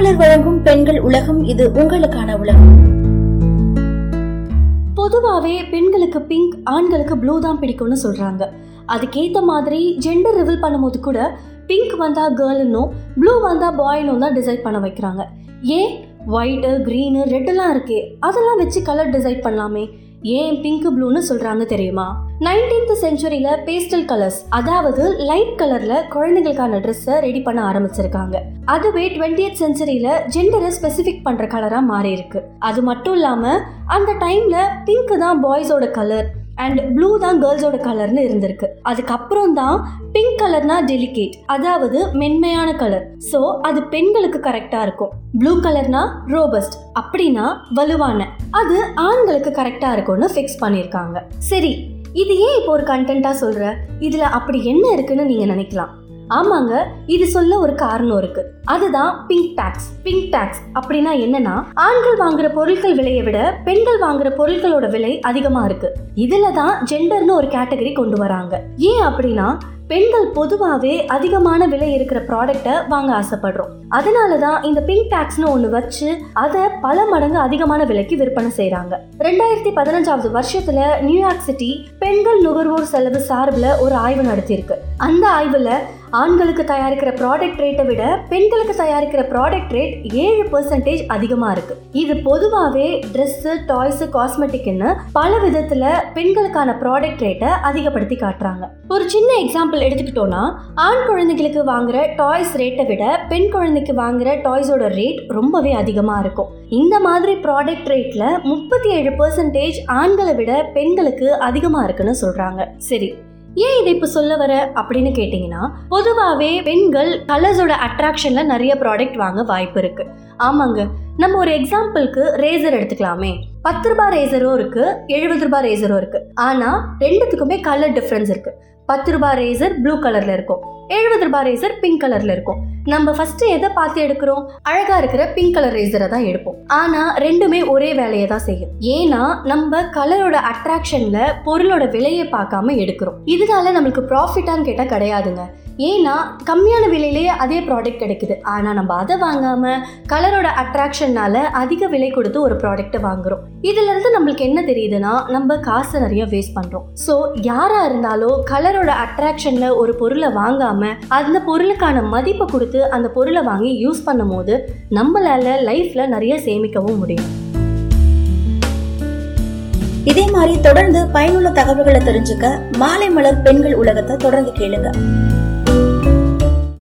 மாமலர் வழங்கும் பெண்கள் உலகம் இது உங்களுக்கான உலகம். பொதுவாகவே பெண்களுக்கு பிங்க் ஆண்களுக்கு ப்ளூ தான் பிடிக்கும்னு சொல்கிறாங்க அதுக்கேற்ற மாதிரி ஜெண்டர் ரிவில் பண்ணும்போது கூட பிங்க் வந்தால் கேர்ள்னும் ப்ளூ வந்தால் பாய்னும் தான் டிசைட் பண்ண வைக்கிறாங்க. ஏன்? ஒயிட்டு க்ரீனு ரெட்டெல்லாம் இருக்கே. அதெல்லாம் வச்சு கலர் டிசைட் பண்ணலாமே. ஏன் பிங்க் ப்ளூன்னு சொல்கிறாங்க தெரியுமா? நைன்டீன்த் செஞ்சுரியில் பேஸ்டல் கலர்ஸ் அதாவது லைட் கலரில் குழந்தைங்களுக்கான ட்ரெஸ்ஸை ரெடி பண்ண ஆரம்பிச்சிருக்காங்க. அதுவே டுவெண்ட்டியத் செஞ்சுரியில் ஜெண்டரை ஸ்பெசிஃபிக் பண்ணுற கலராக மாறி இருக்கு அது மட்டும் இல்லாமல் அந்த டைமில் பிங்க் தான் பாய்ஸோட கலர் அண்ட் ப்ளூ தான் கேர்ள்ஸோட கலர்னு இருந்திருக்கு. அதுக்கப்புறம் தான் பிங்க் கலர்னா டெலிகேட் அதாவது மென்மையான கலர் ஸோ அது பெண்களுக்கு கரெக்டாக இருக்கும். ப்ளூ கலர்னா ரோபஸ்ட் அப்படின்னா வலுவான. அது ஆண்களுக்கு கரெக்டாக இருக்கும்னு ஃபிக்ஸ் பண்ணியிருக்காங்க. சரி இது ஏன் இப்போ ஒரு கண்டென்ட்டாக சொல்கிற இதில் அப்படி என்ன இருக்குன்னு நீங்கள் நினைக்கலாம். ஆமாங்க இது சொல்ல ஒரு காரணம் இருக்கு. அதுதான் பிங்க் டாக்ஸ் பிங்க் டாக்ஸ் அப்படின்னா என்னன்னா ஆண்கள் வாங்குற பொருட்கள் விலையை விட பெண்கள் வாங்குற பொருட்களோட விலை அதிகமா இருக்கு. இதுல தான் ஜெண்டர்னு ஒரு கேட்டகரி கொண்டு வராங்க. ஏன் அப்படின்னா பெண்கள் பொதுவாகவே அதிகமான விலை இருக்கிற ப்ராடக்டை வாங்க ஆசைப்படுறோம். அதனால தான் இந்த பிங்க் டாக்ஸ்னு ஒன்று வச்சு அதை பல மடங்கு அதிகமான விலைக்கு விற்பனை செய்கிறாங்க ரெண்டாயிரத்தி பதினஞ்சாவது வருஷத்தில் நியூயார்க் சிட்டி பெண்கள் நுகர்வோர் செலவு சார்பில் ஒரு ஆய்வு நடத்தியிருக்கு. அந்த ஆய்வில் ஆண்களுக்கு தயாரிக்கிற ப்ராடக்ட் ரேட்டை விட பெண்களுக்கு தயாரிக்கிற ப்ராடக்ட் ரேட் ஏழு பெர்சன்டேஜ் அதிகமாக இருக்கு. இது பொதுவாகவே ட்ரெஸ்ஸு டாய்ஸு காஸ்மெட்டிக்னு பல விதத்தில் பெண்களுக்கான ப்ராடக்ட் ரேட்டை அதிகப்படுத்தி காட்டுறாங்க. ஒரு சின்ன எக்ஸாம்பிள் எடுத்துக்கிட்டோம்னா ஆண் குழந்தைகளுக்கு வாங்குற டாய்ஸ் ரேட்டை விட பெண் குழந்தைக்கு வாங்குற டாய்ஸோட ரேட் ரொம்பவே அதிகமாக இருக்கும். இந்த மாதிரி ப்ராடக்ட் ரேட்டில் முப்பத்தி ஏழு பெர்சன்டேஜ் ஆண்களை விட பெண்களுக்கு அதிகமாக இருக்குன்னு சொல்கிறாங்க சரி ஏன் இதை இப்போ சொல்ல வர அப்படின்னு கேட்டிங்கன்னா பொதுவாகவே பெண்கள் கலர்ஸோட அட்ராக்ஷன்ல நிறைய ப்ராடக்ட் வாங்க வாய்ப்பு இருக்கு. ஆமாங்க. நம்ம ஒரு எக்ஸாம்பிளுக்கு ரேசர் எடுத்துக்கலாமே. பத்து ரூபாய் ரேசரும் இருக்கு எழுபது ரூபாய் ரேசரும் இருக்கு. ஆனா ரெண்டுத்துக்குமே கலர் டிஃப்ரென்ஸ் இருக்கு. பத்து ரூபாய் ரேசர் ப்ளூ கலர்ல இருக்கும். எழுபது ரூபாய் ரேசர் பிங்க் கலர்ல இருக்கும். நம்ம ஃபர்ஸ்ட் எதை பார்த்து எடுக்கிறோம்? அழகா இருக்கிற பிங்க் கலர் ரேசரை தான் எடுப்போம். ஆனா ரெண்டுமே ஒரே வேலையை தான் செய்யும். ஏன்னா நம்ம கலரோட அட்ராக்ஷன்ல பொருளோட விலையை பார்க்காம எடுக்கிறோம். இதனால நம்மளுக்கு ப்ராஃபிட்டான்னு கேட்டால் கிடையாதுங்க. ஏன்னா கம்மியான விலையிலேயே அதே ப்ராடக்ட் கிடைக்குது. ஆனால் நம்ம அதை வாங்காமல் கலரோட அட்ராக்ஷன்னால் அதிக விலை கொடுத்து ஒரு ப்ராடக்ட்டை வாங்குறோம். இதுலேருந்து நம்மளுக்கு என்ன தெரியுதுன்னா நம்ம காசை நிறைய வேஸ்ட் பண்ணுறோம் ஸோ யாராக இருந்தாலும் கலரோட அட்ராக்ஷனில் ஒரு பொருளை வாங்காமல் அந்த பொருளுக்கான மதிப்பை கொடுத்து அந்த பொருளை வாங்கி யூஸ் பண்ணும் போது நம்மளால லைஃப்பில் நிறைய சேமிக்கவும் முடியும். இதே மாதிரி தொடர்ந்து பயனுள்ள தகவல்களை தெரிஞ்சுக்க மாலை மலர் பெண்கள் உலகத்தை தொடர்ந்து கேளுங்க.